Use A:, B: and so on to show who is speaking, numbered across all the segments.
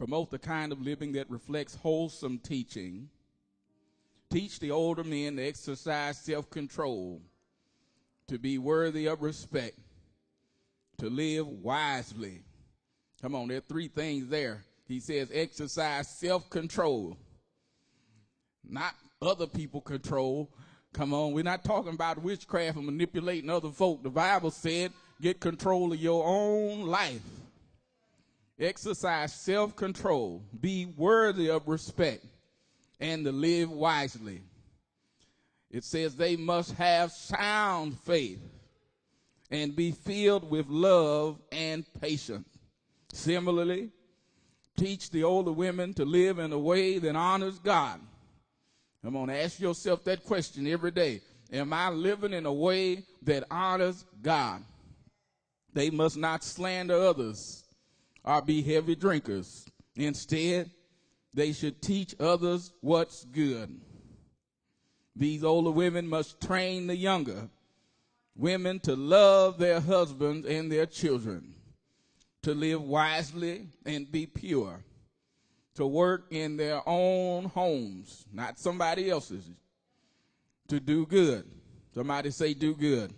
A: Promote the kind of living that reflects wholesome teaching. Teach the older men to exercise self control, to be worthy of respect, to live wisely. Come on, there are three things there. He says exercise self control, not other people control. Come on, we're not talking about witchcraft and manipulating other folk. The Bible said get control of your own life. Exercise self control, be worthy of respect, and to live wisely. It says they must have sound faith and be filled with love and patience. Similarly, teach the older women to live in a way that honors God. I'm going to ask yourself that question every day. Am I living in a way that honors God? They must not slander others or be heavy drinkers. Instead, they should teach others what's good. These older women must train the younger women to love their husbands and their children, to live wisely and be pure, to work in their own homes, not somebody else's, to do good. Somebody say, do good.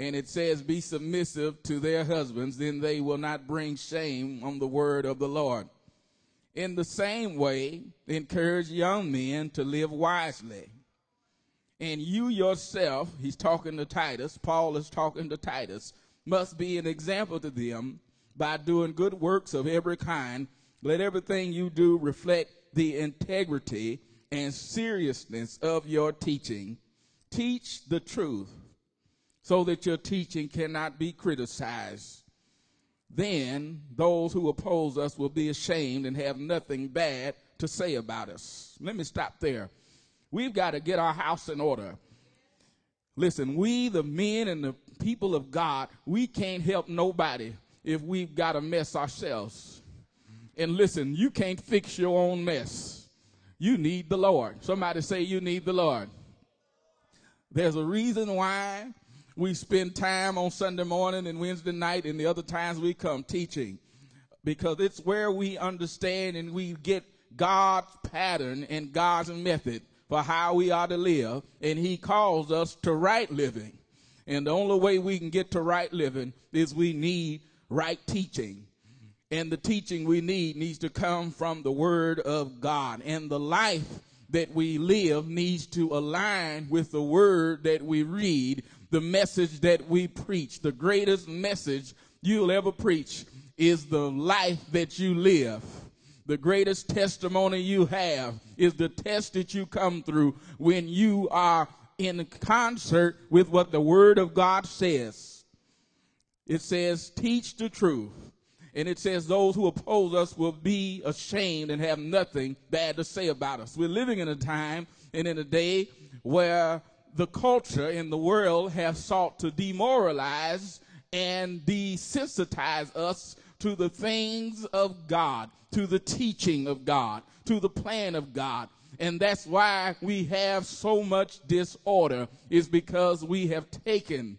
A: And it says, be submissive to their husbands, then they will not bring shame on the word of the Lord. In the same way, encourage young men to live wisely. And you yourself, he's talking to Titus, Paul is talking to Titus, must be an example to them by doing good works of every kind. Let everything you do reflect the integrity and seriousness of your teaching. Teach the truth so that your teaching cannot be criticized. Then those who oppose us will be ashamed and have nothing bad to say about us. Let me stop there. We've got to get our house in order. Listen, we, the men and the people of God, we can't help nobody if we've got a mess ourselves. And listen, you can't fix your own mess. You need the Lord. Somebody say you need the Lord. There's a reason why we spend time on Sunday morning and Wednesday night and the other times we come teaching because it's where we understand and we get God's pattern and God's method for how we are to live. And he calls us to right living. And the only way we can get to right living is we need right teaching. And the teaching we need needs to come from the word of God. And the life that we live needs to align with the word that we read the message that we preach. The greatest message you'll ever preach is the life that you live. The greatest testimony you have is the test that you come through when you are in concert with what the Word of God says. It says, teach the truth. And it says, those who oppose us will be ashamed and have nothing bad to say about us. We're living in a time and in a day where the culture in the world have sought to demoralize and desensitize us to the things of God, to the teaching of God, to the plan of God. And that's why we have so much disorder is because we have taken,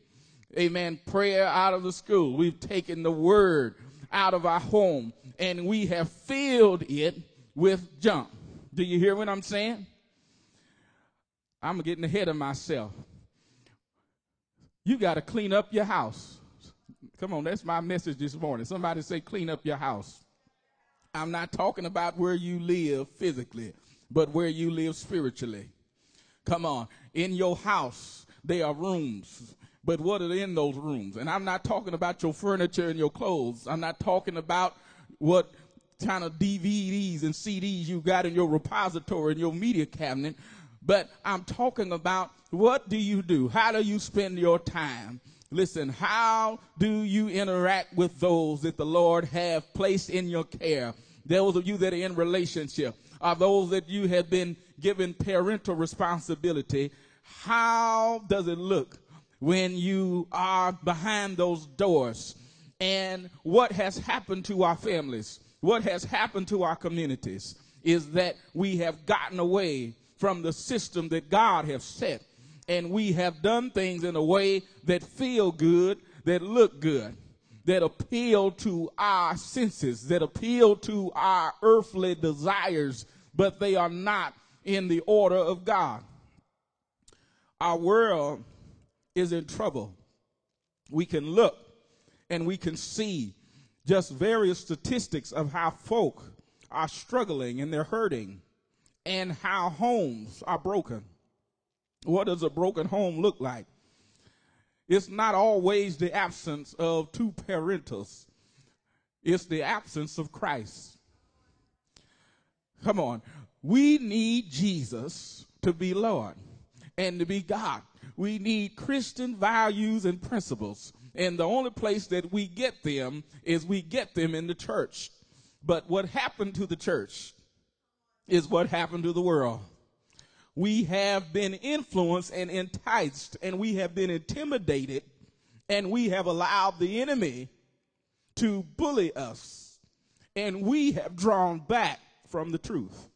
A: amen, prayer out of the school. We've taken the word out of our home and we have filled it with junk. Do you hear what I'm saying? I'm getting ahead of myself. You got to clean up your house. Come on, that's my message this morning. Somebody say, clean up your house. I'm not talking about where you live physically, but where you live spiritually. Come on. In your house, there are rooms. But what are in those rooms? And I'm not talking about your furniture and your clothes. I'm not talking about what kind of DVDs and CDs you got in your repository in your media cabinet. But I'm talking about what do you do? How do you spend your time? Listen, how do you interact with those that the Lord have placed in your care? Those of you that are in relationship, are those that you have been given parental responsibility. How does it look when you are behind those doors? And what has happened to our families? What has happened to our communities is that we have gotten away from the system that God has set. And we have done things in a way that feel good, that look good. that appeal to our senses, that appeal to our earthly desires, but they are not in the order of God. Our world is in trouble. We can look and we can see just various statistics of how folk are struggling and they're hurting and how homes are broken. What does a broken home look like? It's not always the absence of two parentals. It's the absence of Christ. Come on. We need Jesus to be Lord and to be God. We need Christian values and principles. And the only place that we get them is we get them in the church. But what happened to the church is what happened to the world. We have been influenced and enticed, and we have been intimidated, and we have allowed the enemy to bully us, and we have drawn back from the truth.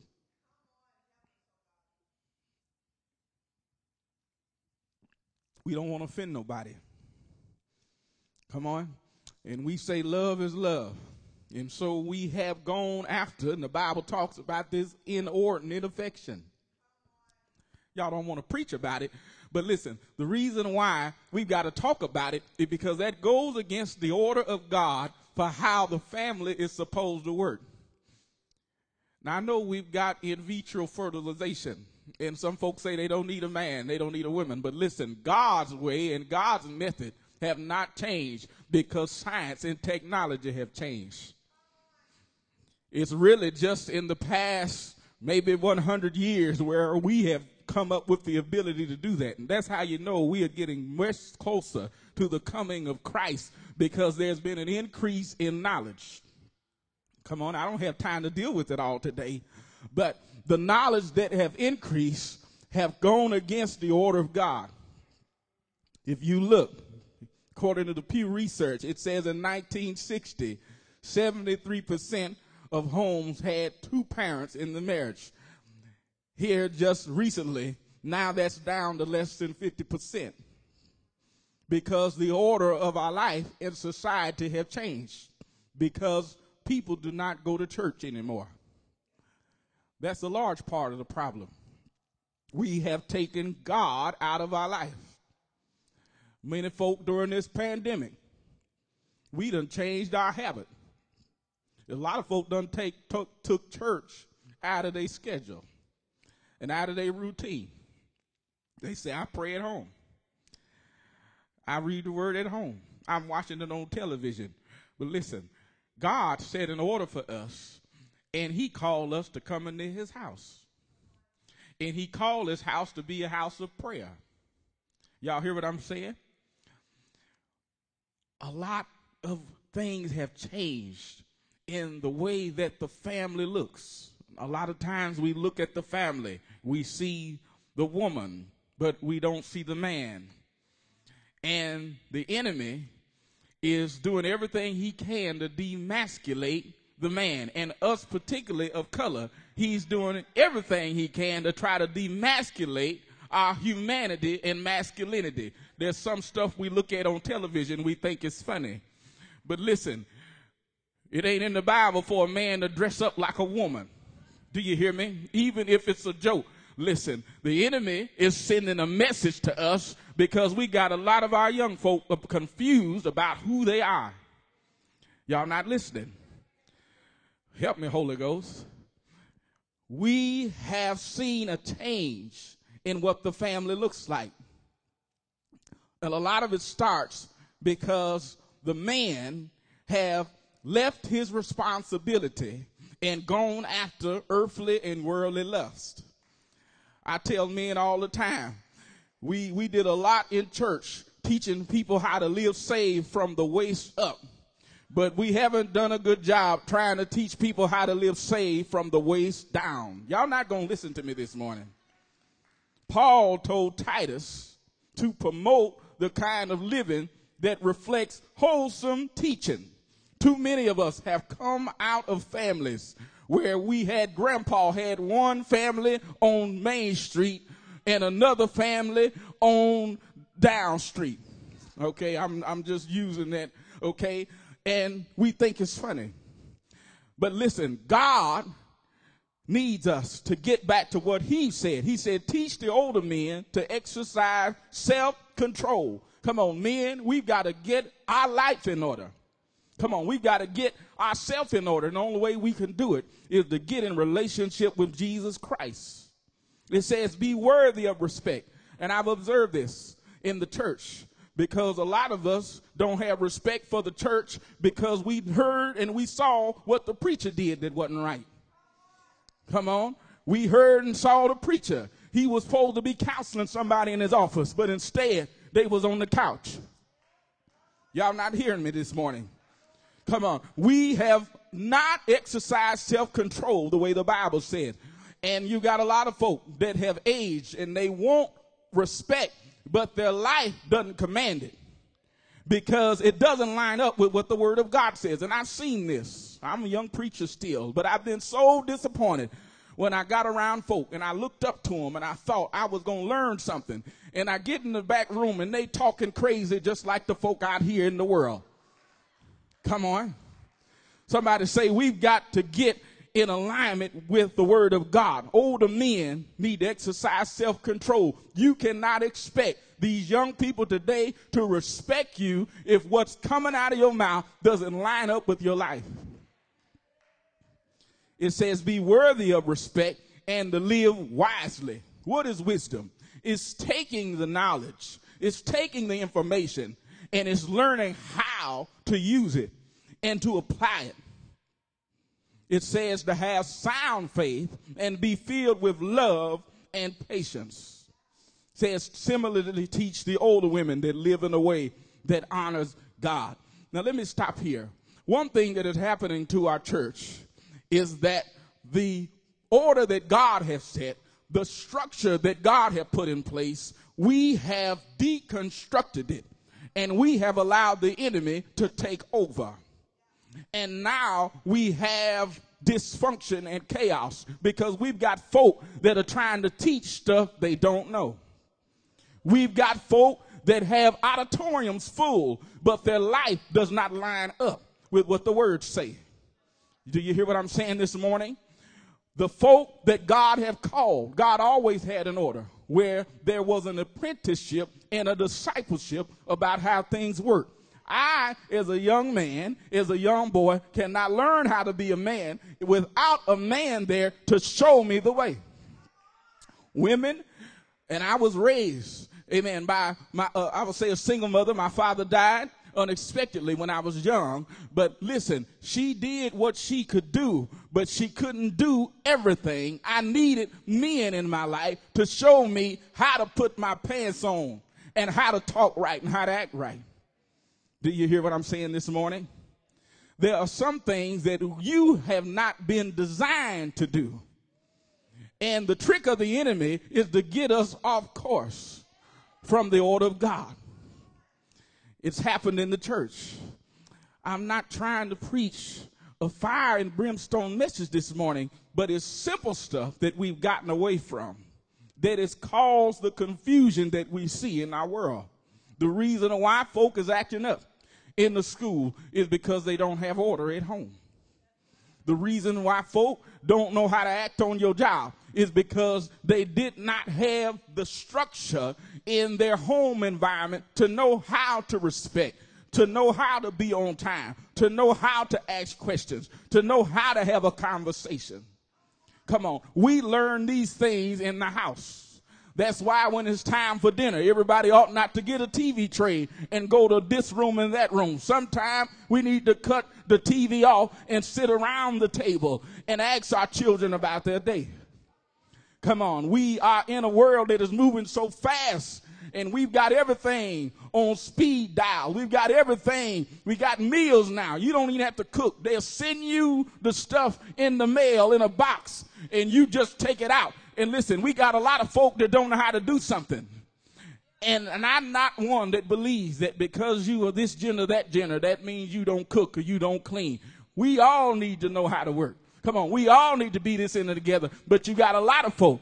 A: We don't want to offend nobody. Come on. And we say love is love. And so we have gone after, and the Bible talks about this inordinate affection. Y'all don't want to preach about it, but listen, the reason why we've got to talk about it is because that goes against the order of God for how the family is supposed to work. Now I know we've got in vitro fertilization, and some folks say they don't need a man, they don't need a woman, but listen, God's way and God's method have not changed because science and technology have changed. It's really just in the past maybe 100 years where we have come up with the ability to do that. And that's how you know we are getting much closer to the coming of Christ because there's been an increase in knowledge. Come on, I don't have time to deal with it all today, but the knowledge that have increased have gone against the order of God. If you look, according to the Pew Research, it says in 1960, 73% of homes had two parents in the marriage. Here, just recently, now that's down to less than 50% because the order of our life in society have changed because people do not go to church anymore. That's a large part of the problem. We have taken God out of our life. Many folk during this pandemic, we done changed our habit. A lot of folk done take took, took church out of their schedule and out of their routine. They say, I pray at home. I read the word at home. I'm watching it on television. But listen, God set an order for us, and He called us to come into His house. And He called His house to be a house of prayer. Y'all hear what I'm saying? A lot of things have changed in the way that the family looks. A lot of times we look at the family, we see the woman, but we don't see the man. And the enemy is doing everything he can to demasculate the man. And us, particularly of color, he's doing everything he can to try to demasculate our humanity and masculinity. There's some stuff we look at on television we think is funny. But listen, it ain't in the Bible for a man to dress up like a woman. Do you hear me? Even if it's a joke. Listen, the enemy is sending a message to us because we got a lot of our young folk confused about who they are. Y'all not listening. Help me, Holy Ghost. We have seen a change in what the family looks like. And a lot of it starts because the man have left his responsibility and gone after earthly and worldly lust. I tell men all the time, we, we did a lot in church teaching people how to live saved from the waist up. But we haven't done a good job trying to teach people how to live saved from the waist down. Y'all not going to listen to me this morning. Paul told Titus to promote the kind of living that reflects wholesome teaching. Too many of us have come out of families where we had grandpa had one family on Main Street and another family on Down Street. Okay, I'm I'm just using that. okay? And we think it's funny. But listen, God needs us to get back to what he said. He said, teach the older men to exercise self control. Come on, men, we've got to get our life in order. Come on, we've got to get ourselves in order. And the only way we can do it is to get in relationship with Jesus Christ. It says, be worthy of respect. And I've observed this in the church because a lot of us don't have respect for the church because we heard and we saw what the preacher did that wasn't right. Come on. We heard and saw the preacher. He was supposed to be counseling somebody in his office, but instead they was on the couch. Y'all not hearing me this morning. Come on. We have not exercised self-control the way the Bible said. And you got a lot of folk that have aged and they want respect, but their life doesn't command it because it doesn't line up with what the word of God says. And I've seen this. I'm a young preacher still, but I've been so disappointed when I got around folk and I looked up to them and I thought I was going to learn something. And I get in the back room and they talking crazy just like the folk out here in the world. Come on. Somebody say we've got to get in alignment with the word of God. Older men need to exercise self-control. You cannot expect these young people today to respect you if what's coming out of your mouth doesn't line up with your life. It says, be worthy of respect and to live wisely. What is wisdom? It's taking the knowledge, it's taking the information, and it's learning how to use it and to apply it. It says to have sound faith and be filled with love and patience. It says similarly teach the older women that live in a way that honors God. Now let me stop here. One thing that is happening to our church is that the order that God has set, the structure that God has put in place, we have deconstructed it and we have allowed the enemy to take over. And now we have dysfunction and chaos because we've got folk that are trying to teach stuff they don't know. We've got folk that have auditoriums full, but their life does not line up with what the words say. Do you hear what I'm saying this morning? The folk that God have called, God always had an order where there was an apprenticeship and a discipleship about how things work. I, as a young man, as a young boy, cannot learn how to be a man without a man there to show me the way. Women, and I was raised, amen, by my, uh, I would say a single mother. My father died unexpectedly when I was young. But listen, she did what she could do, but she couldn't do everything. I needed men in my life to show me how to put my pants on and how to talk right and how to act right. Do you hear what I'm saying this morning? There are some things that you have not been designed to do. And the trick of the enemy is to get us off course from the order of God. It's happened in the church. I'm not trying to preach a fire and brimstone message this morning, but it's simple stuff that we've gotten away from that has caused the confusion that we see in our world. The reason why folk is acting up in the school is because they don't have order at home. The reason why folk don't know how to act on your job is because they did not have the structure in their home environment to know how to respect, to know how to be on time, to know how to ask questions, to know how to have a conversation. Come on. We learn these things in the house. That's why when it's time for dinner, everybody ought not to get a TV tray and go to this room and that room. Sometimes we need to cut the TV off and sit around the table and ask our children about their day. Come on. We are in a world that is moving so fast and we've got everything on speed dial. We've got everything. We got meals now. You don't even have to cook. They'll send you the stuff in the mail in a box and you just take it out. And listen, we got a lot of folk that don't know how to do something. And, and I'm not one that believes that because you are this gender, that gender, that means you don't cook or you don't clean. We all need to know how to work. Come on, we all need to be this in it together. But you got a lot of folk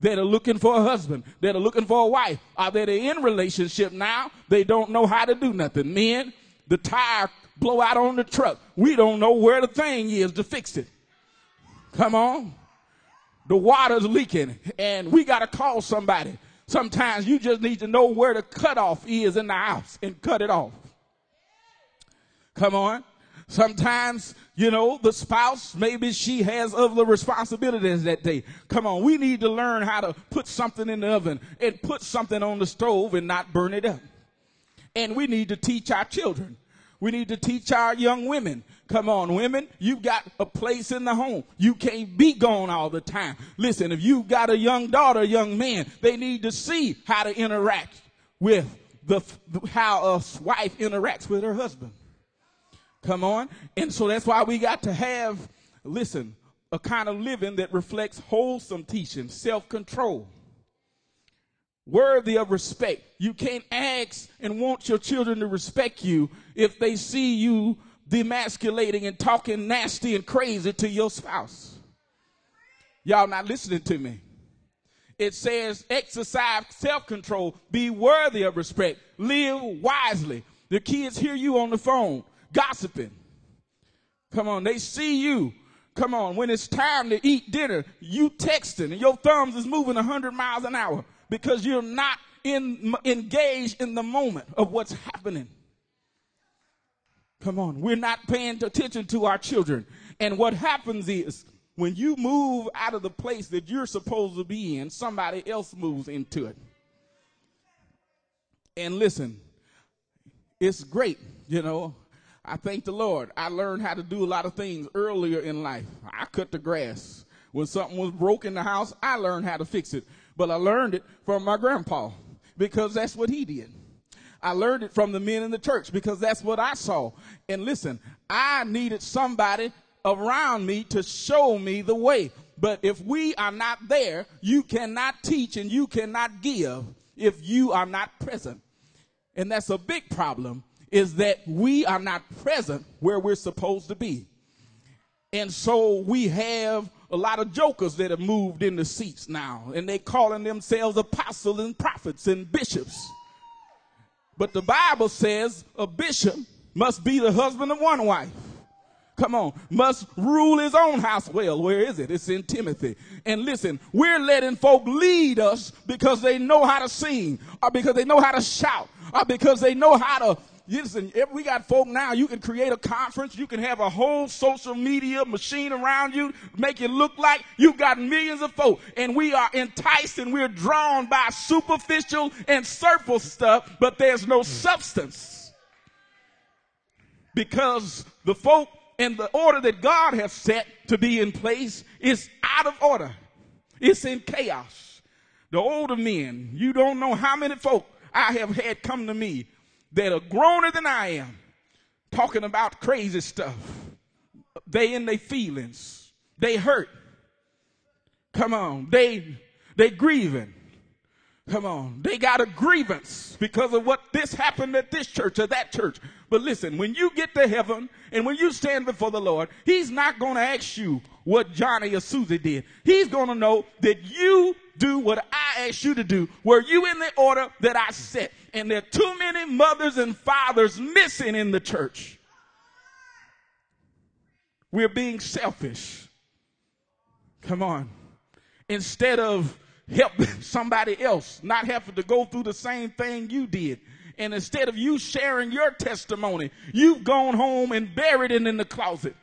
A: that are looking for a husband, that are looking for a wife, are in relationship now. They don't know how to do nothing. Men, the tire blow out on the truck. We don't know where the thing is to fix it. Come on. The water's leaking and we got to call somebody. Sometimes you just need to know where the cutoff is in the house and cut it off. Come on. Sometimes, you know, the spouse, maybe she has other responsibilities that day. Come on, we need to learn how to put something in the oven and put something on the stove and not burn it up. And we need to teach our children. We need to teach our young women. Come on, women, you've got a place in the home. You can't be gone all the time. Listen, if you've got a young daughter, young man, they need to see how to interact with the, how a wife interacts with her husband. Come on. And so that's why we got to have, listen, a kind of living that reflects wholesome teaching, self control, worthy of respect. You can't ask and want your children to respect you if they see you demasculating and talking nasty and crazy to your spouse. Y'all not listening to me. It says exercise self control, be worthy of respect, live wisely. The kids hear you on the phone gossiping. Come on, they see you. Come on, when it's time to eat dinner, you texting and your thumbs is moving 100 miles an hour because you're not in, engaged in the moment of what's happening. Come on, we're not paying attention to our children. And what happens is when you move out of the place that you're supposed to be in, somebody else moves into it. And listen, it's great, you know. I thank the Lord. I learned how to do a lot of things earlier in life. I cut the grass. When something was broken in the house, I learned how to fix it. But I learned it from my grandpa because that's what he did. I learned it from the men in the church because that's what I saw. And listen, I needed somebody around me to show me the way. But if we are not there, you cannot teach and you cannot give if you are not present. And that's a big problem is that we are not present where we're supposed to be. And so we have a lot of jokers that have moved in the seats now, and they calling themselves apostles and prophets and bishops. But the Bible says a bishop must be the husband of one wife. Come on, must rule his own house well. Where is it? It's in Timothy. And listen, we're letting folk lead us because they know how to sing, or because they know how to shout, or because they know how to Listen, if we got folk now, you can create a conference. You can have a whole social media machine around you, make it look like you've got millions of folk. And we are enticed and we're drawn by superficial and surface stuff, but there's no substance. Because the folk and the order that God has set to be in place is out of order. It's in chaos. The older men, you don't know how many folk I have had come to me that are growner than I am talking about crazy stuff. They in their feelings. They hurt. Come on. They they grieving. Come on. They got a grievance because of what this happened at this church or that church. But listen, when you get to heaven and when you stand before the Lord, He's not going to ask you what Johnny or Susie did. He's going to know that you do what I asked you to do. Were you in the order that I set? And there are too many mothers and fathers missing in the church. We're being selfish. Come on. Instead of helping somebody else, not having to go through the same thing you did. And instead of you sharing your testimony, you've gone home and buried it in the closet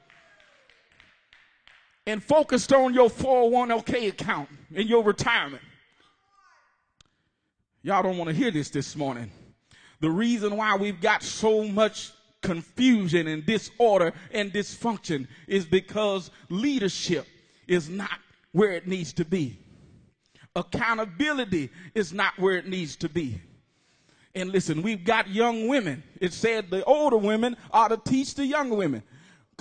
A: and focused on your 401k account and your retirement. Y'all don't want to hear this this morning. The reason why we've got so much confusion and disorder and dysfunction is because leadership is not where it needs to be. Accountability is not where it needs to be. And listen, we've got young women. It said the older women are to teach the younger women.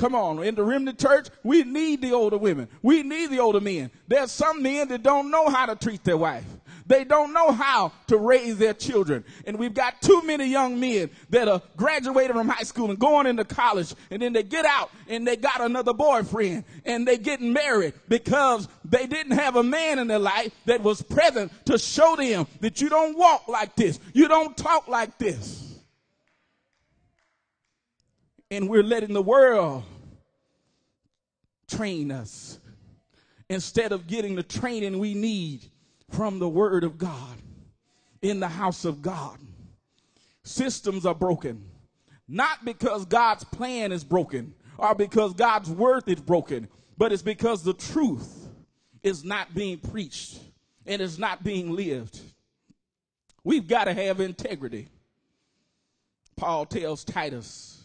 A: Come on, in the remnant church, we need the older women. We need the older men. There's some men that don't know how to treat their wife. They don't know how to raise their children. And we've got too many young men that are graduating from high school and going into college and then they get out and they got another boyfriend and they getting married because they didn't have a man in their life that was present to show them that you don't walk like this. You don't talk like this. And we're letting the world train us instead of getting the training we need from the Word of God in the house of God. Systems are broken, not because God's plan is broken or because God's word is broken, but it's because the truth is not being preached and is not being lived. We've got to have integrity. Paul tells Titus,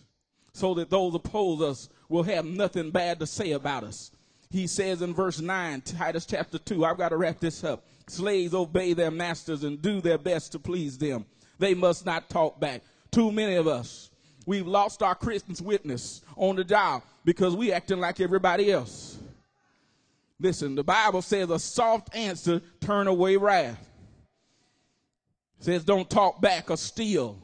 A: so that those oppose us will have nothing bad to say about us. He says in verse 9, Titus chapter 2, I've got to wrap this up. Slaves obey their masters and do their best to please them. They must not talk back. Too many of us, we've lost our Christian's witness on the job because we acting like everybody else. Listen, the Bible says a soft answer turn away wrath. It says don't talk back or steal.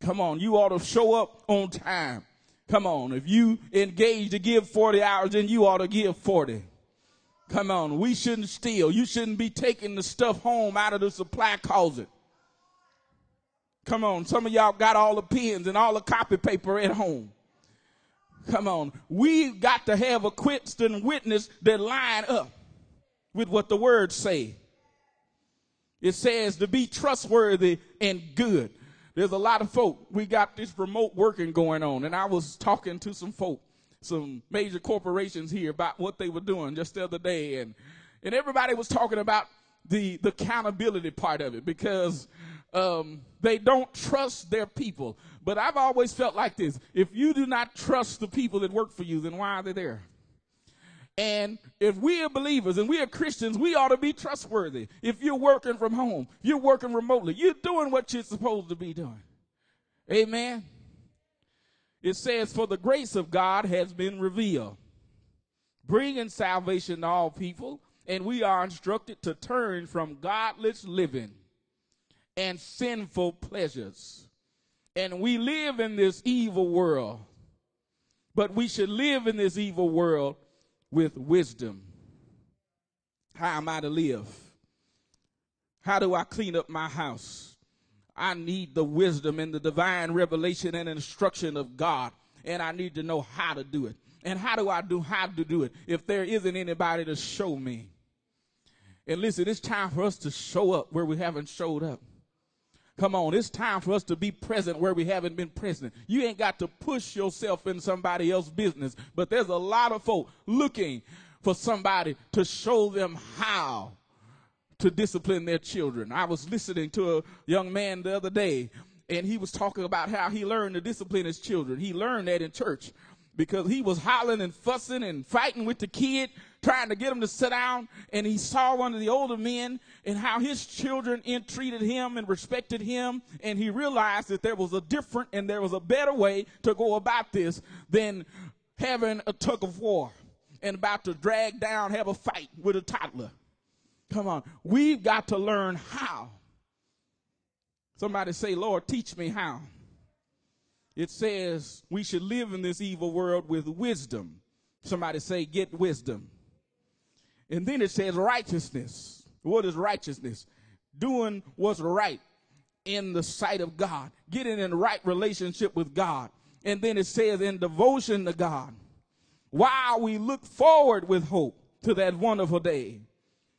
A: Come on, you ought to show up on time. Come on, if you engage to give 40 hours, then you ought to give 40. Come on, we shouldn't steal. You shouldn't be taking the stuff home out of the supply closet. Come on, some of y'all got all the pens and all the copy paper at home. Come on, we've got to have a Christian witness that line up with what the words say. It says to be trustworthy and good. There's a lot of folk. We got this remote working going on, and I was talking to some folk, some major corporations here about what they were doing just the other day, and and everybody was talking about the the accountability part of it because um, they don't trust their people. But I've always felt like this: if you do not trust the people that work for you, then why are they there? And if we are believers and we are Christians, we ought to be trustworthy. If you're working from home, you're working remotely, you're doing what you're supposed to be doing. Amen. It says, For the grace of God has been revealed, bringing salvation to all people, and we are instructed to turn from godless living and sinful pleasures. And we live in this evil world, but we should live in this evil world with wisdom. How am I to live? How do I clean up my house? I need the wisdom and the divine revelation and instruction of God, and I need to know how to do it. And how do I do how to do it if there isn't anybody to show me? And listen, it's time for us to show up where we haven't showed up. Come on, it's time for us to be present where we haven't been present. You ain't got to push yourself in somebody else's business, but there's a lot of folk looking for somebody to show them how to discipline their children. I was listening to a young man the other day, and he was talking about how he learned to discipline his children. He learned that in church because he was hollering and fussing and fighting with the kid trying to get him to sit down, and he saw one of the older men and how his children entreated him and respected him, and he realized that there was a different and there was a better way to go about this than having a tug of war and about to drag down, have a fight with a toddler. Come on, we've got to learn how. Somebody say, Lord, teach me how. It says we should live in this evil world with wisdom. Somebody say, get wisdom. And then it says righteousness. What is righteousness? Doing what's right in the sight of God, getting in right relationship with God. And then it says in devotion to God, while we look forward with hope to that wonderful day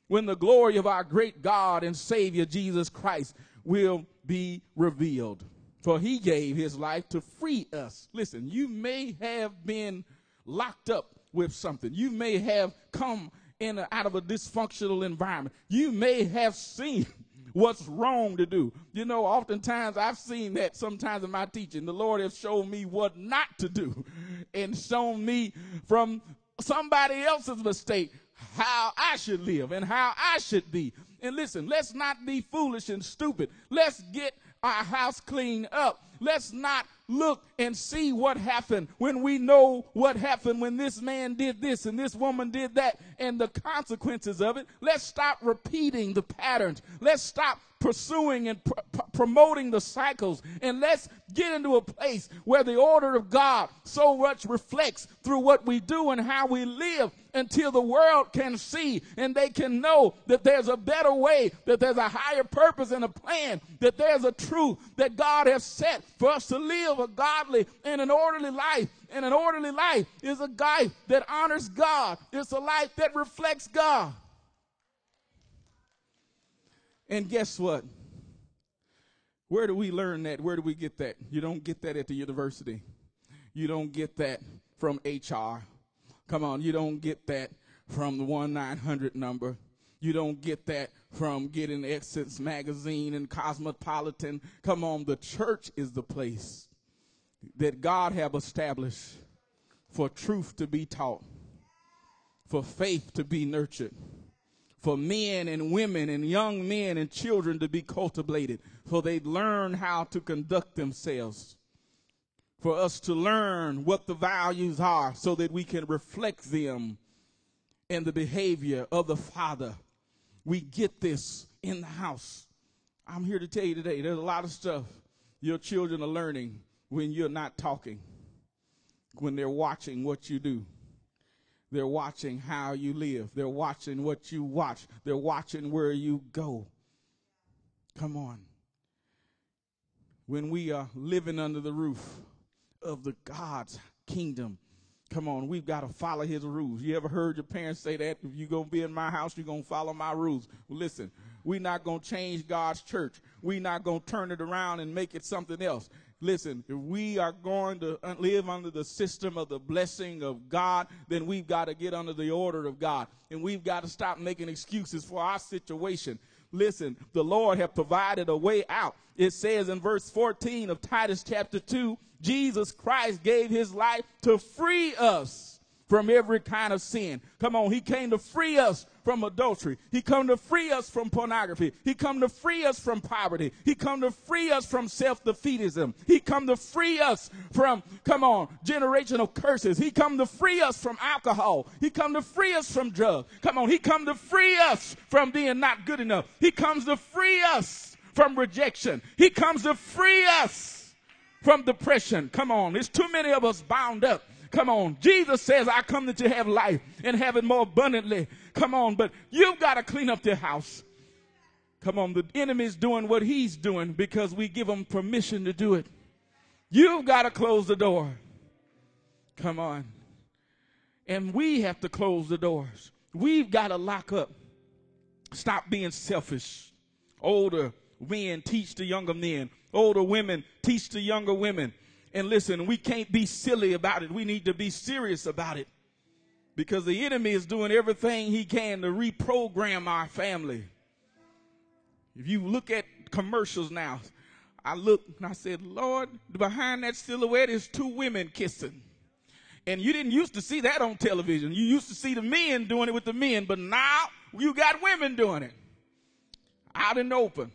A: when the glory of our great God and Savior Jesus Christ will be revealed. For he gave his life to free us. Listen, you may have been locked up with something. You may have come in a, out of a dysfunctional environment. You may have seen what's wrong to do. You know, oftentimes I've seen that sometimes in my teaching. The Lord has shown me what not to do and shown me from somebody else's mistake how I should live and how I should be. And listen, let's not be foolish and stupid. Let's get our house cleaned up. Let's not look and see what happened when we know what happened when this man did this and this woman did that and the consequences of it. Let's stop repeating the patterns. Let's stop pursuing and pr- promoting the cycles and let's get into a place where the order of God so much reflects through what we do and how we live until the world can see and they can know that there's a better way, that there's a higher purpose and a plan, that there's a truth that God has set for us to live live a godly and an orderly life. And an orderly life is a life that honors God. It's a life that reflects God. And guess what? Where do we learn that? Where do we get that? You don't get that at the university. You don't get that from HR. Come on, you don't get that from the 1 900 number. You don't get that from getting Essence magazine and Cosmopolitan. Come on, the church is the place that God have established for truth to be taught, for faith to be nurtured, for men and women and young men and children to be cultivated, for they learn how to conduct themselves, for us to learn what the values are so that we can reflect them in the behavior of the Father we get this in the house. I'm here to tell you today, there's a lot of stuff your children are learning when you're not talking, when they're watching what you do. They're watching how you live. They're watching what you watch. They're watching where you go. Come on. When we are living under the roof of the God's kingdom, Come on, we've got to follow his rules. You ever heard your parents say that? If you're going to be in my house, you're going to follow my rules. Well, listen, we're not going to change God's church. We're not going to turn it around and make it something else. Listen, if we are going to live under the system of the blessing of God, then we've got to get under the order of God. And we've got to stop making excuses for our situation. Listen, the Lord have provided a way out. It says in verse 14 of Titus chapter 2, Jesus Christ gave his life to free us from every kind of sin. Come on, he came to free us from adultery. He come to free us from pornography. He come to free us from poverty. He come to free us from self-defeatism. He come to free us from, come on, generational curses. He come to free us from alcohol. He come to free us from drugs. Come on, he come to free us from being not good enough. He comes to free us from rejection. He comes to free us from depression. Come on, there's too many of us bound up. Come on. Jesus says, I come that you have life and have it more abundantly. Come on, but you've got to clean up your house. Come on, the enemy's doing what he's doing because we give him permission to do it. You've got to close the door. Come on. And we have to close the doors. We've got to lock up. Stop being selfish. Older men teach the younger men older women teach the younger women. And listen, we can't be silly about it. We need to be serious about it. Because the enemy is doing everything he can to reprogram our family. If you look at commercials now, I looked and I said, Lord, behind that silhouette is two women kissing. And you didn't used to see that on television. You used to see the men doing it with the men, but now you got women doing it out in the open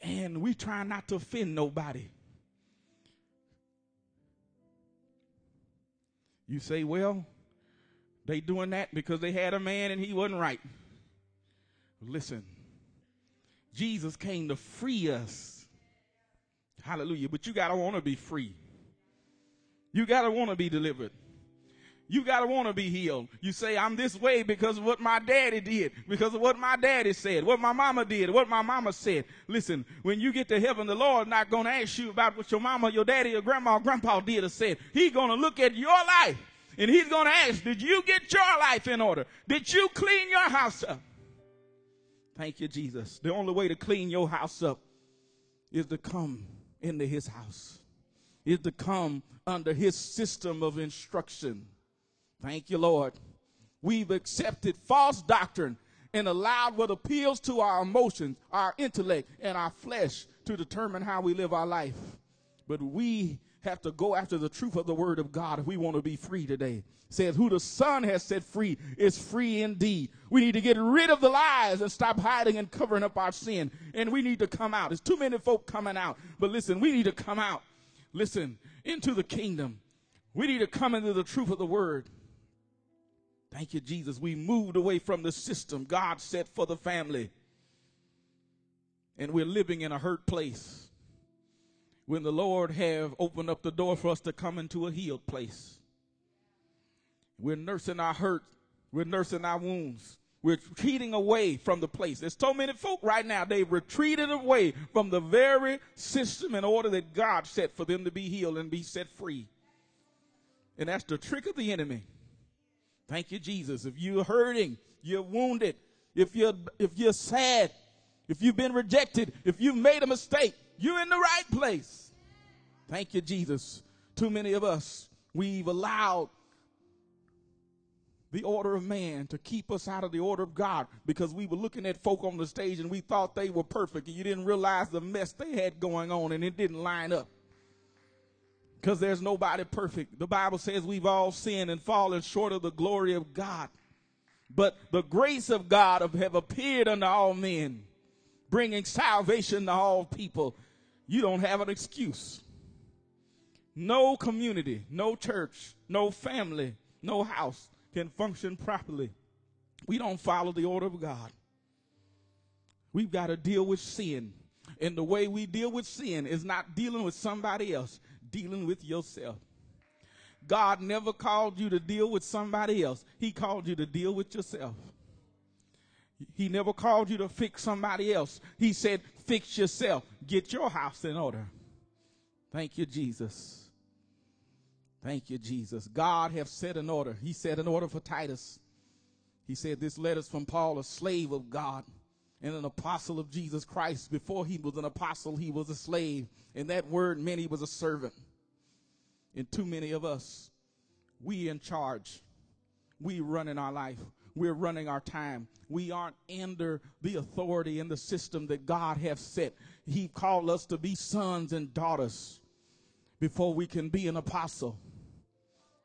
A: and we try not to offend nobody. You say, well, they doing that because they had a man and he wasn't right. Listen, Jesus came to free us. Hallelujah. But you got to want to be free. You got to want to be delivered. You gotta want to be healed. You say, I'm this way because of what my daddy did, because of what my daddy said, what my mama did, what my mama said. Listen, when you get to heaven, the Lord not gonna ask you about what your mama, your daddy, your grandma, or grandpa did or said. He's gonna look at your life and he's gonna ask, did you get your life in order? Did you clean your house up? Thank you, Jesus. The only way to clean your house up is to come into his house, is to come under his system of instruction Thank you, Lord. We've accepted false doctrine and allowed what appeals to our emotions, our intellect, and our flesh to determine how we live our life. But we have to go after the truth of the word of God if we want to be free today. It says, Who the Son has set free is free indeed. We need to get rid of the lies and stop hiding and covering up our sin. And we need to come out. There's too many folk coming out. But listen, we need to come out. Listen, into the kingdom. We need to come into the truth of the word. Thank you, Jesus. We moved away from the system God set for the family. And we're living in a hurt place. When the Lord have opened up the door for us to come into a healed place. We're nursing our hurt. We're nursing our wounds. We're retreating away from the place. There's so many folk right now, they've retreated away from the very system and order that God set for them to be healed and be set free. And that's the trick of the enemy. Thank you, Jesus. If you're hurting, you're wounded, if you're, if you're sad, if you've been rejected, if you've made a mistake, you're in the right place. Thank you, Jesus. Too many of us, we've allowed the order of man to keep us out of the order of God because we were looking at folk on the stage and we thought they were perfect and you didn't realize the mess they had going on and it didn't line up. Because there's nobody perfect. The Bible says we've all sinned and fallen short of the glory of God. But the grace of God have appeared unto all men, bringing salvation to all people. You don't have an excuse. No community, no church, no family, no house can function properly. We don't follow the order of God. We've got to deal with sin. And the way we deal with sin is not dealing with somebody else, dealing with yourself. God never called you to deal with somebody else. He called you to deal with yourself. He never called you to fix somebody else. He said, fix yourself. Get your house in order. Thank you, Jesus. Thank you, Jesus. God have set an order. He set an order for Titus. He said, this letter's from Paul, a slave of God and an apostle of Jesus Christ. Before he was an apostle, he was a slave. And that word meant he was a servant. And too many of us, we in charge. We running our life. We're running our time. We aren't under the authority and the system that God has set. He called us to be sons and daughters before we can be an apostle.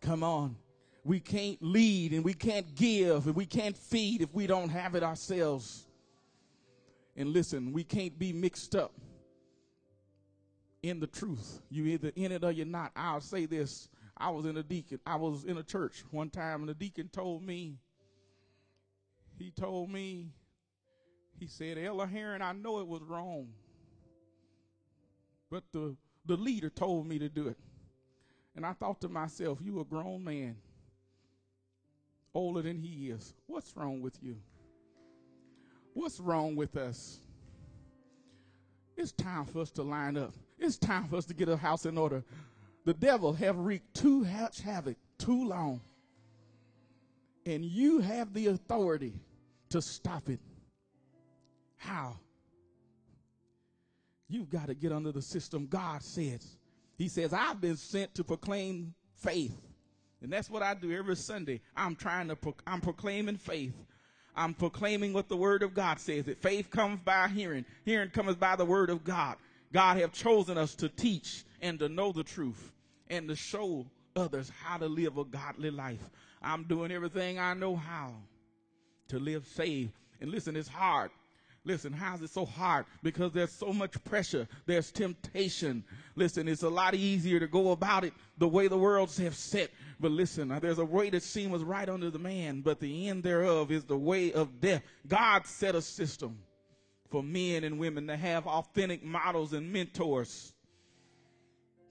A: Come on. We can't lead and we can't give and we can't feed if we don't have it ourselves. And listen, we can't be mixed up in the truth. You either in it or you're not. I'll say this. I was in a deacon, I was in a church one time, and the deacon told me, he told me, he said, Ella Heron, I know it was wrong. But the the leader told me to do it. And I thought to myself, you a grown man, older than he is. What's wrong with you? What's wrong with us? It's time for us to line up. It's time for us to get a house in order. The devil have wreaked too much havoc too long. And you have the authority to stop it. How? You've got to get under the system God says. He says, I've been sent to proclaim faith. And that's what I do every Sunday. I'm trying to, pro- I'm proclaiming faith. I'm proclaiming what the word of God says. That faith comes by hearing. Hearing comes by the word of God. God have chosen us to teach and to know the truth and to show others how to live a godly life. I'm doing everything I know how to live saved. And listen, it's hard. Listen, how's it so hard? Because there's so much pressure. There's temptation. Listen, it's a lot easier to go about it the way the worlds have set. But listen, uh, there's a way that seems right under the man, but the end thereof is the way of death. God set a system for men and women to have authentic models and mentors.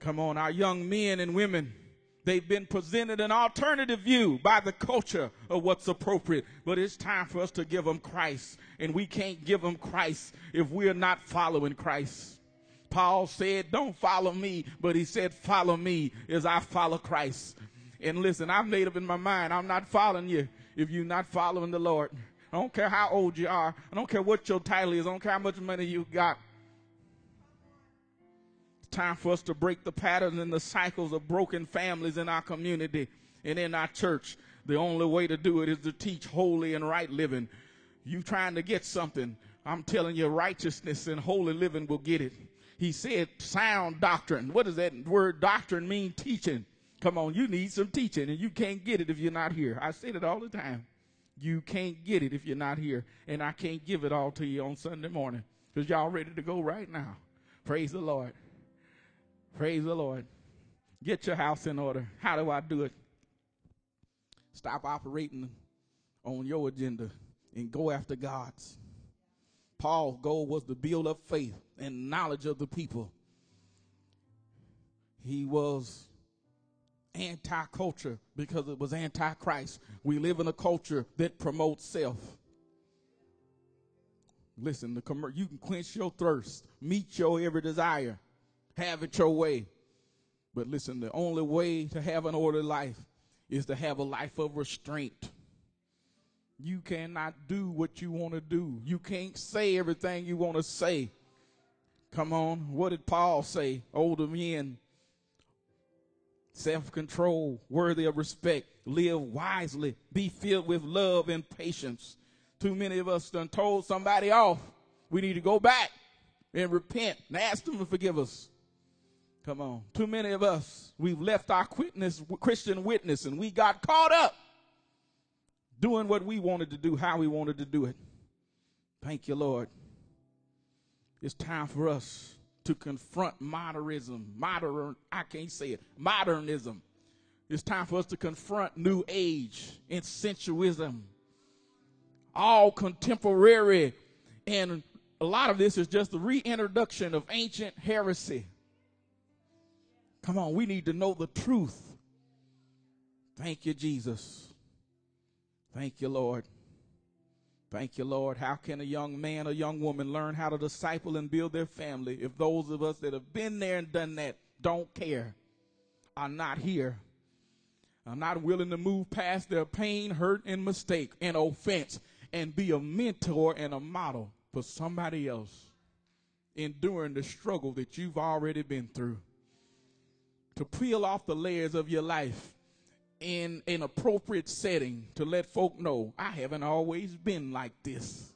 A: Come on, our young men and women They've been presented an alternative view by the culture of what's appropriate. But it's time for us to give them Christ. And we can't give them Christ if we're not following Christ. Paul said, don't follow me, but he said, follow me as I follow Christ. And listen, I've made up in my mind, I'm not following you if you're not following the Lord. I don't care how old you are. I don't care what your title is. I don't care how much money you got time for us to break the patterns and the cycles of broken families in our community and in our church. The only way to do it is to teach holy and right living. You trying to get something. I'm telling you, righteousness and holy living will get it. He said sound doctrine. What does that word doctrine mean? Teaching. Come on, you need some teaching and you can't get it if you're not here. I say it all the time. You can't get it if you're not here. And I can't give it all to you on Sunday morning because y'all ready to go right now. Praise the Lord. Praise the Lord. Get your house in order. How do I do it? Stop operating on your agenda and go after God's. Paul's goal was to build up faith and knowledge of the people. He was anti culture because it was anti Christ. We live in a culture that promotes self. Listen, the commer- you can quench your thirst, meet your every desire, have it your way. But listen, the only way to have an orderly life is to have a life of restraint. You cannot do what you want to do. You can't say everything you want to say. Come on. What did Paul say? Older men, self control, worthy of respect, live wisely, be filled with love and patience. Too many of us done told somebody off. We need to go back and repent and ask them to forgive us. Come on. Too many of us, we've left our witness, Christian witness and we got caught up doing what we wanted to do, how we wanted to do it. Thank you, Lord. It's time for us to confront modernism, modern, I can't say it, modernism. It's time for us to confront new age and sensualism. All contemporary, and a lot of this is just the reintroduction of ancient heresy. Come on, we need to know the truth. Thank you, Jesus. Thank you, Lord. Thank you, Lord. How can a young man or young woman learn how to disciple and build their family if those of us that have been there and done that don't care, are not here, are not willing to move past their pain, hurt, and mistake and offense and be a mentor and a model for somebody else enduring the struggle that you've already been through? To peel off the layers of your life in an appropriate setting to let folk know I haven't always been like this.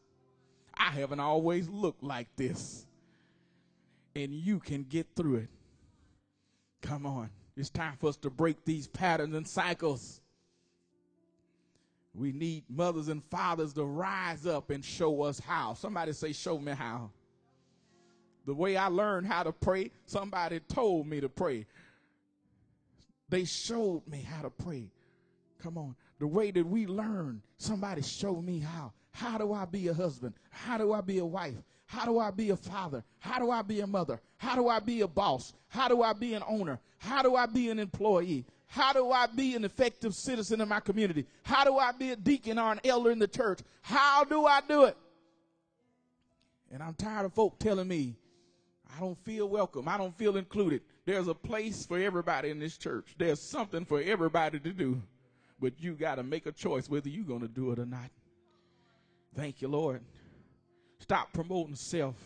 A: I haven't always looked like this. And you can get through it. Come on. It's time for us to break these patterns and cycles. We need mothers and fathers to rise up and show us how. Somebody say, Show me how. The way I learned how to pray, somebody told me to pray. They showed me how to pray. Come on. The way that we learn, somebody showed me how. How do I be a husband? How do I be a wife? How do I be a father? How do I be a mother? How do I be a boss? How do I be an owner? How do I be an employee? How do I be an effective citizen in my community? How do I be a deacon or an elder in the church? How do I do it? And I'm tired of folk telling me, I don't feel welcome. I don't feel included. There's a place for everybody in this church. There's something for everybody to do. But you got to make a choice whether you're going to do it or not. Thank you, Lord. Stop promoting self.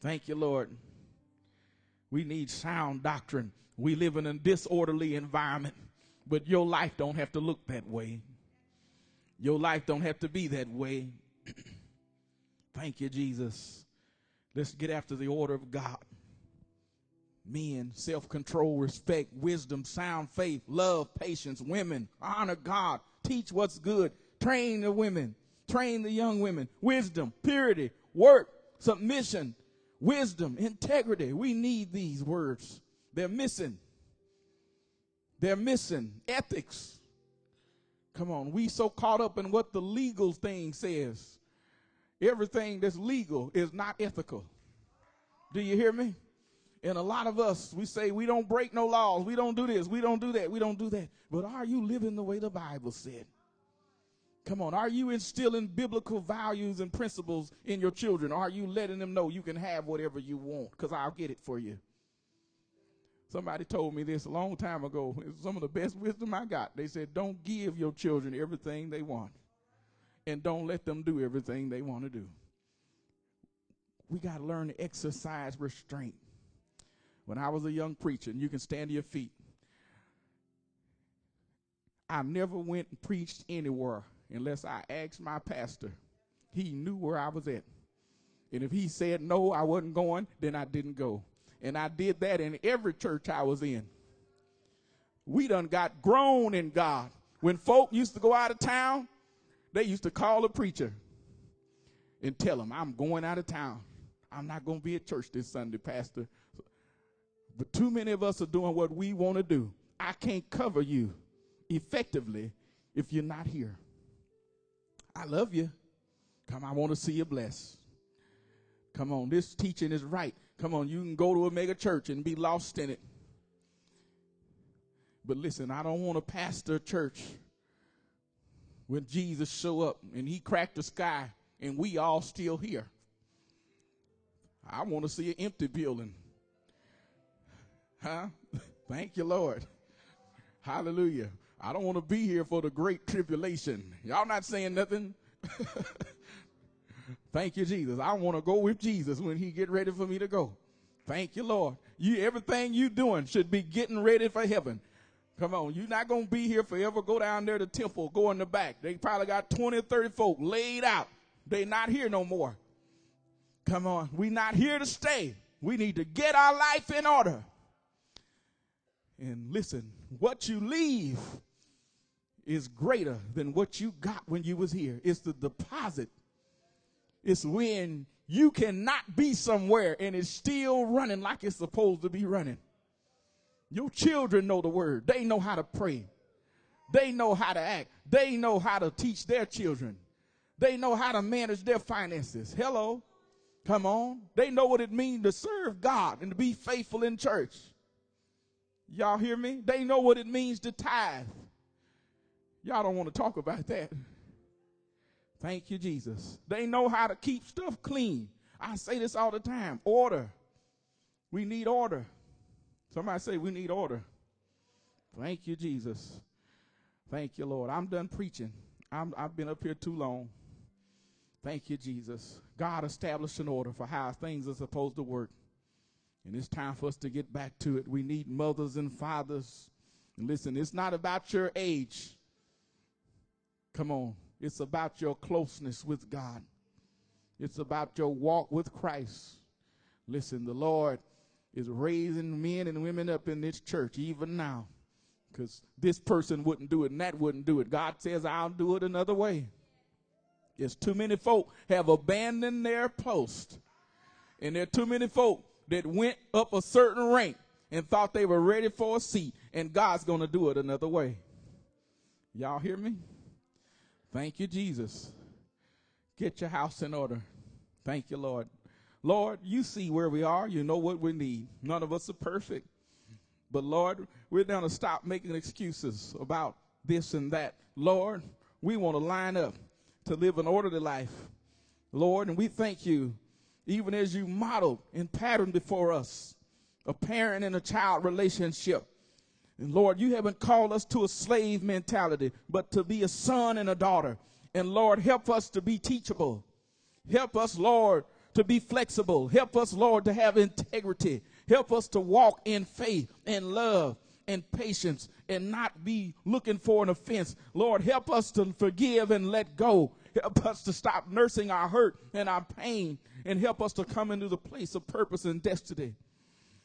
A: Thank you, Lord. We need sound doctrine. We live in a disorderly environment, but your life don't have to look that way. Your life don't have to be that way. Thank you, Jesus. Let's get after the order of God men, self control, respect, wisdom, sound faith, love, patience, women, honor God, teach what's good, train the women, train the young women, wisdom, purity, work, submission, wisdom, integrity. We need these words. They're missing. They're missing. Ethics. Come on, we so caught up in what the legal thing says. Everything that's legal is not ethical. Do you hear me? And a lot of us, we say we don't break no laws. We don't do this. We don't do that. We don't do that. But are you living the way the Bible said? Come on. Are you instilling biblical values and principles in your children? Are you letting them know you can have whatever you want? Because I'll get it for you. Somebody told me this a long time ago. It's some of the best wisdom I got. They said, don't give your children everything they want. And don't let them do everything they want to do. We got to learn to exercise restraint when I was a young preacher, and you can stand to your feet. I never went and preached anywhere unless I asked my pastor. He knew where I was at. And if he said no, I wasn't going, then I didn't go. And I did that in every church I was in. We done got grown in God. When folk used to go out of town, they used to call a preacher and tell him, I'm going out of town. I'm not going to be at church this Sunday, Pastor. But too many of us are doing what we want to do. I can't cover you effectively if you're not here. I love you. Come, I want to see you blessed. Come on, this teaching is right. Come on, you can go to a mega church and be lost in it. But listen, I don't want to pastor a church when Jesus show up and he cracked the sky and we all still here. I want to see an empty building. Huh? Thank you, Lord. Hallelujah. I don't want to be here for the great tribulation. Y'all not saying nothing? Thank you, Jesus. I want to go with Jesus when he get ready for me to go. Thank you, Lord. You everything you doing should be getting ready for heaven. Come on, you're not gonna be here forever. Go down there to temple, go in the back. They probably got 20 or 30 folk laid out. They not here no more. Come on, we not here to stay. We need to get our life in order. And listen, what you leave is greater than what you got when you was here. It's the deposit. It's when you cannot be somewhere and it's still running like it's supposed to be running. Your children know the word. They know how to pray. They know how to act. They know how to teach their children. They know how to manage their finances. Hello. Come on. They know what it means to serve God and to be faithful in church. Y'all hear me? They know what it means to tithe. Y'all don't want to talk about that. Thank you, Jesus. They know how to keep stuff clean. I say this all the time order. We need order. Somebody say, We need order. Thank you, Jesus. Thank you, Lord. I'm done preaching. i have been up here too long. Thank you, Jesus. God established an order for how things are supposed to work. And it's time for us to get back to it. We need mothers and fathers. And listen, it's not about your age. Come on. It's about your closeness with God. It's about your walk with Christ. Listen, the Lord is raising men and women up in this church even now because this person wouldn't do it and that wouldn't do it. God says, I'll do it another way. There's too many folk have abandoned their post. And there are too many folk that went up a certain rank and thought they were ready for a seat. And God's going to do it another way. Y'all hear me? Thank you, Jesus. Get your house in order. Thank you, Lord. Lord, you see where we are. You know what we need. None of us are perfect. But Lord, we're going to stop making excuses about this and that. Lord, we want to line up to live an orderly life. Lord, and we thank you, even as you model and pattern before us a parent and a child relationship. And Lord, you haven't called us to a slave mentality, but to be a son and a daughter. And Lord, help us to be teachable. Help us, Lord, to be flexible. Help us, Lord, to have integrity. Help us to walk in faith and love and patience and not be looking for an offense. Lord, help us to forgive and let go. Help us to stop nursing our hurt and our pain and help us to come into the place of purpose and destiny.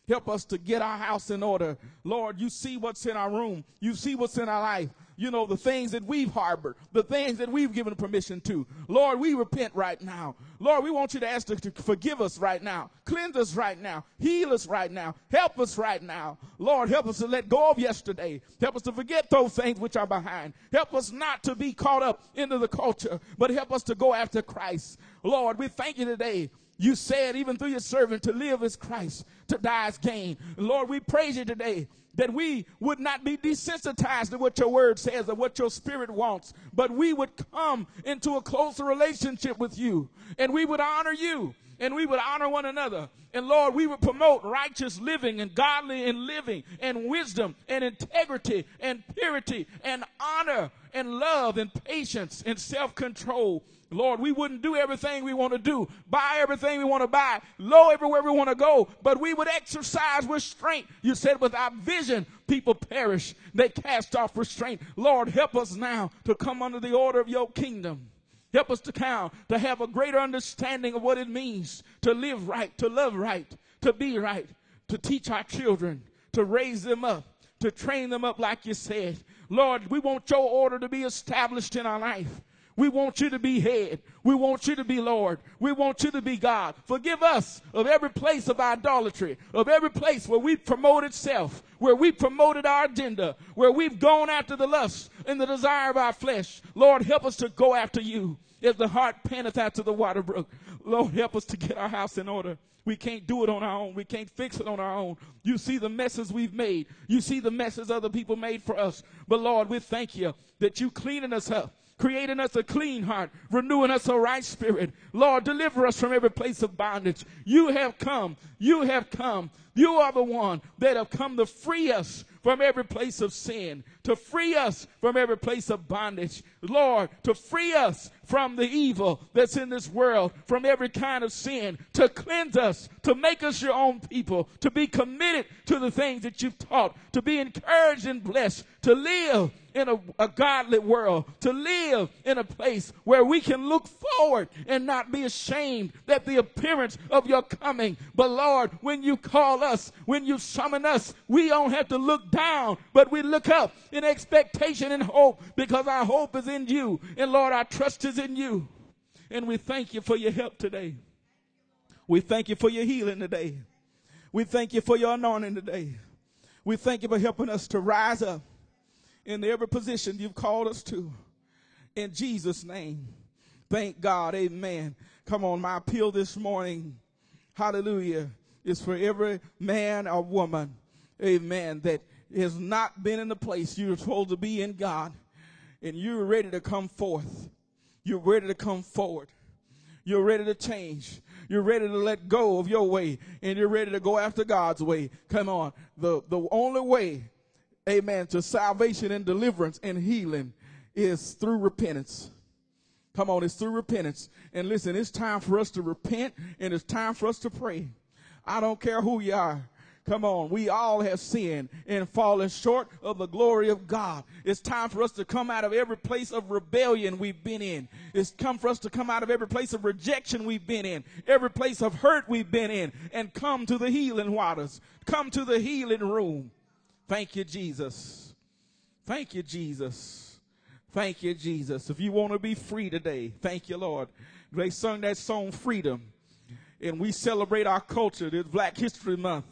A: Help us to get our house in order. Lord, you see what's in our room. You see what's in our life you know, the things that we've harbored, the things that we've given permission to. Lord, we repent right now. Lord, we want you to ask to, to forgive us right now, cleanse us right now, heal us right now, help us right now. Lord, help us to let go of yesterday. Help us to forget those things which are behind. Help us not to be caught up into the culture, but help us to go after Christ. Lord, we thank you today you said, even through your servant, to live as Christ, to die as gain. Lord, we praise you today that we would not be desensitized to what your word says or what your spirit wants, but we would come into a closer relationship with you. And we would honor you. And we would honor one another. And Lord, we would promote righteous living and godly and living and wisdom and integrity and purity and honor and love and patience and self control Lord, we wouldn't do everything we want to do, buy everything we want to buy, low everywhere we want to go, but we would exercise restraint. You said without vision, people perish. They cast off restraint. Lord, help us now to come under the order of your kingdom. Help us to count, to have a greater understanding of what it means to live right, to love right, to be right, to teach our children, to raise them up, to train them up like you said. Lord, we want your order to be established in our life. We want you to be head. We want you to be Lord. We want you to be God. Forgive us of every place of idolatry, of every place where we promoted self, where we promoted our agenda, where we've gone after the lust and the desire of our flesh. Lord, help us to go after you as the heart panteth after the water brook. Lord, help us to get our house in order. We can't do it on our own. We can't fix it on our own. You see the messes we've made. You see the messes other people made for us. But Lord, we thank you that you cleaning us up creating us a clean heart, renewing us a right spirit. Lord, deliver us from every place of bondage. You have come. You have come. You are the one that have come to free us from every place of sin, to free us from every place of bondage. Lord, to free us from the evil that's in this world, from every kind of sin, to cleanse us, to make us your own people, to be committed to the things that you've taught, to be encouraged and blessed, to live in a, a, godly world, to live in a place where we can look forward and not be ashamed that the appearance of your coming. But Lord, when you call us, when you summon us, we don't have to look down, but we look up in expectation and hope because our hope is in you. And Lord, our trust is in you. And we thank you for your help today. We thank you for your healing today. We thank you for your anointing today. We thank you for helping us to rise up in every position you've called us to. In Jesus' name. Thank God. Amen. Come on, my appeal this morning, hallelujah, is for every man or woman, amen, that has not been in the place you're supposed to be in God, and you're ready to come forth. You're ready to come forward. You're ready to change. You're ready to let go of your way, and you're ready to go after God's way. Come on. The, the only way amen, to salvation and deliverance and healing is through repentance. Come on, it's through repentance. And listen, it's time for us to repent and it's time for us to pray. I don't care who you are. Come on, we all have sinned and fallen short of the glory of God. It's time for us to come out of every place of rebellion we've been in. It's come for us to come out of every place of rejection we've been in, every place of hurt we've been in, and come to the healing waters. Come to the healing room. Thank you, Jesus. Thank you, Jesus. Thank you, Jesus. If you want to be free today, thank you, Lord. They sung that song Freedom. And we celebrate our culture, this Black History Month.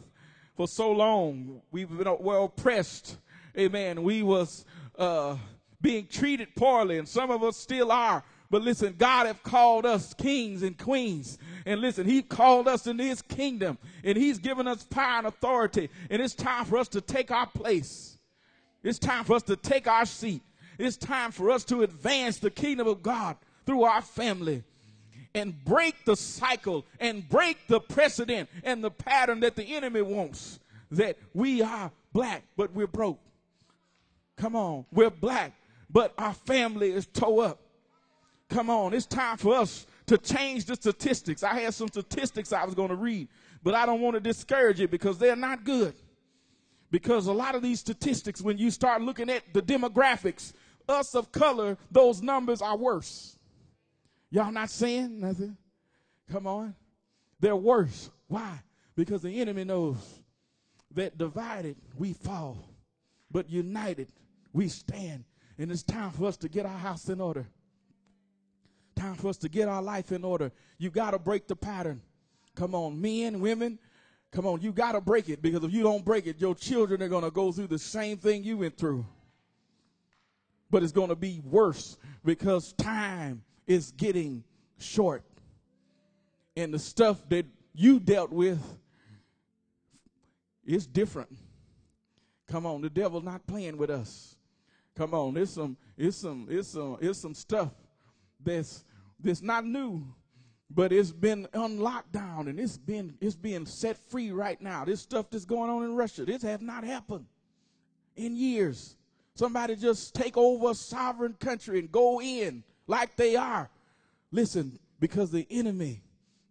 A: For so long, we've been well oppressed. Amen. We was uh, being treated poorly, and some of us still are. But listen, God have called us kings and queens. And listen, He called us into His kingdom. And He's given us power and authority. And it's time for us to take our place. It's time for us to take our seat. It's time for us to advance the kingdom of God through our family and break the cycle and break the precedent and the pattern that the enemy wants that we are black, but we're broke. Come on, we're black, but our family is toe up. Come on, it's time for us to change the statistics. I had some statistics I was going to read, but I don't want to discourage it because they're not good. Because a lot of these statistics, when you start looking at the demographics, us of color, those numbers are worse. Y'all not saying nothing? Come on. They're worse. Why? Because the enemy knows that divided we fall, but united we stand. And it's time for us to get our house in order. Time for us to get our life in order. You got to break the pattern. Come on, men, women. Come on, you got to break it because if you don't break it, your children are going to go through the same thing you went through. But it's going to be worse because time is getting short. And the stuff that you dealt with is different. Come on, the devil's not playing with us. Come on, it's some, it's some, it's some, it's some stuff that's that's not new, but it's been unlocked down and it's been it's being set free right now. This stuff that's going on in Russia, this has not happened in years. Somebody just take over a sovereign country and go in like they are. Listen, because the enemy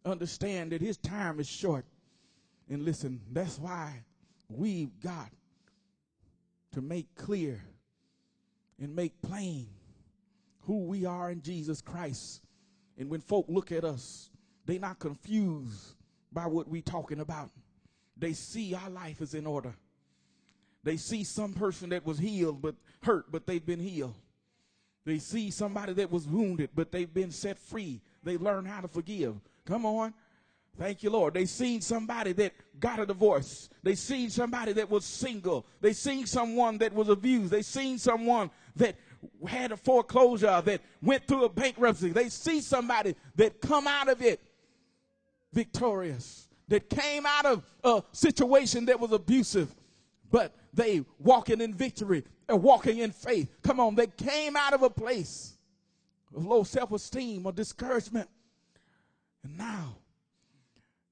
A: understand that his time is short. And listen, that's why we've got to make clear and make plain who we are in Jesus Christ. And when folk look at us, they not confused by what we talking about. They see our life is in order. They see some person that was healed but hurt, but they've been healed. They see somebody that was wounded, but they've been set free. They learn how to forgive. Come on. Thank you, Lord. They seen somebody that got a divorce. They seen somebody that was single. They seen someone that was abused. They seen someone that had a foreclosure, that went through a bankruptcy. They see somebody that come out of it victorious, that came out of a situation that was abusive, but they walking in victory and walking in faith. Come on, they came out of a place of low self esteem or discouragement. And now,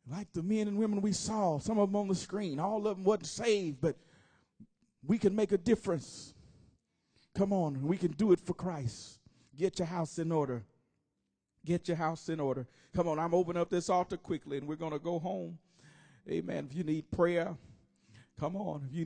A: like the men and women we saw, some of them on the screen, all of them wasn't saved, but we can make a difference. Come on, we can do it for Christ. Get your house in order. Get your house in order. Come on, I'm opening up this altar quickly and we're going to go home. Amen. If you need prayer, come on. If you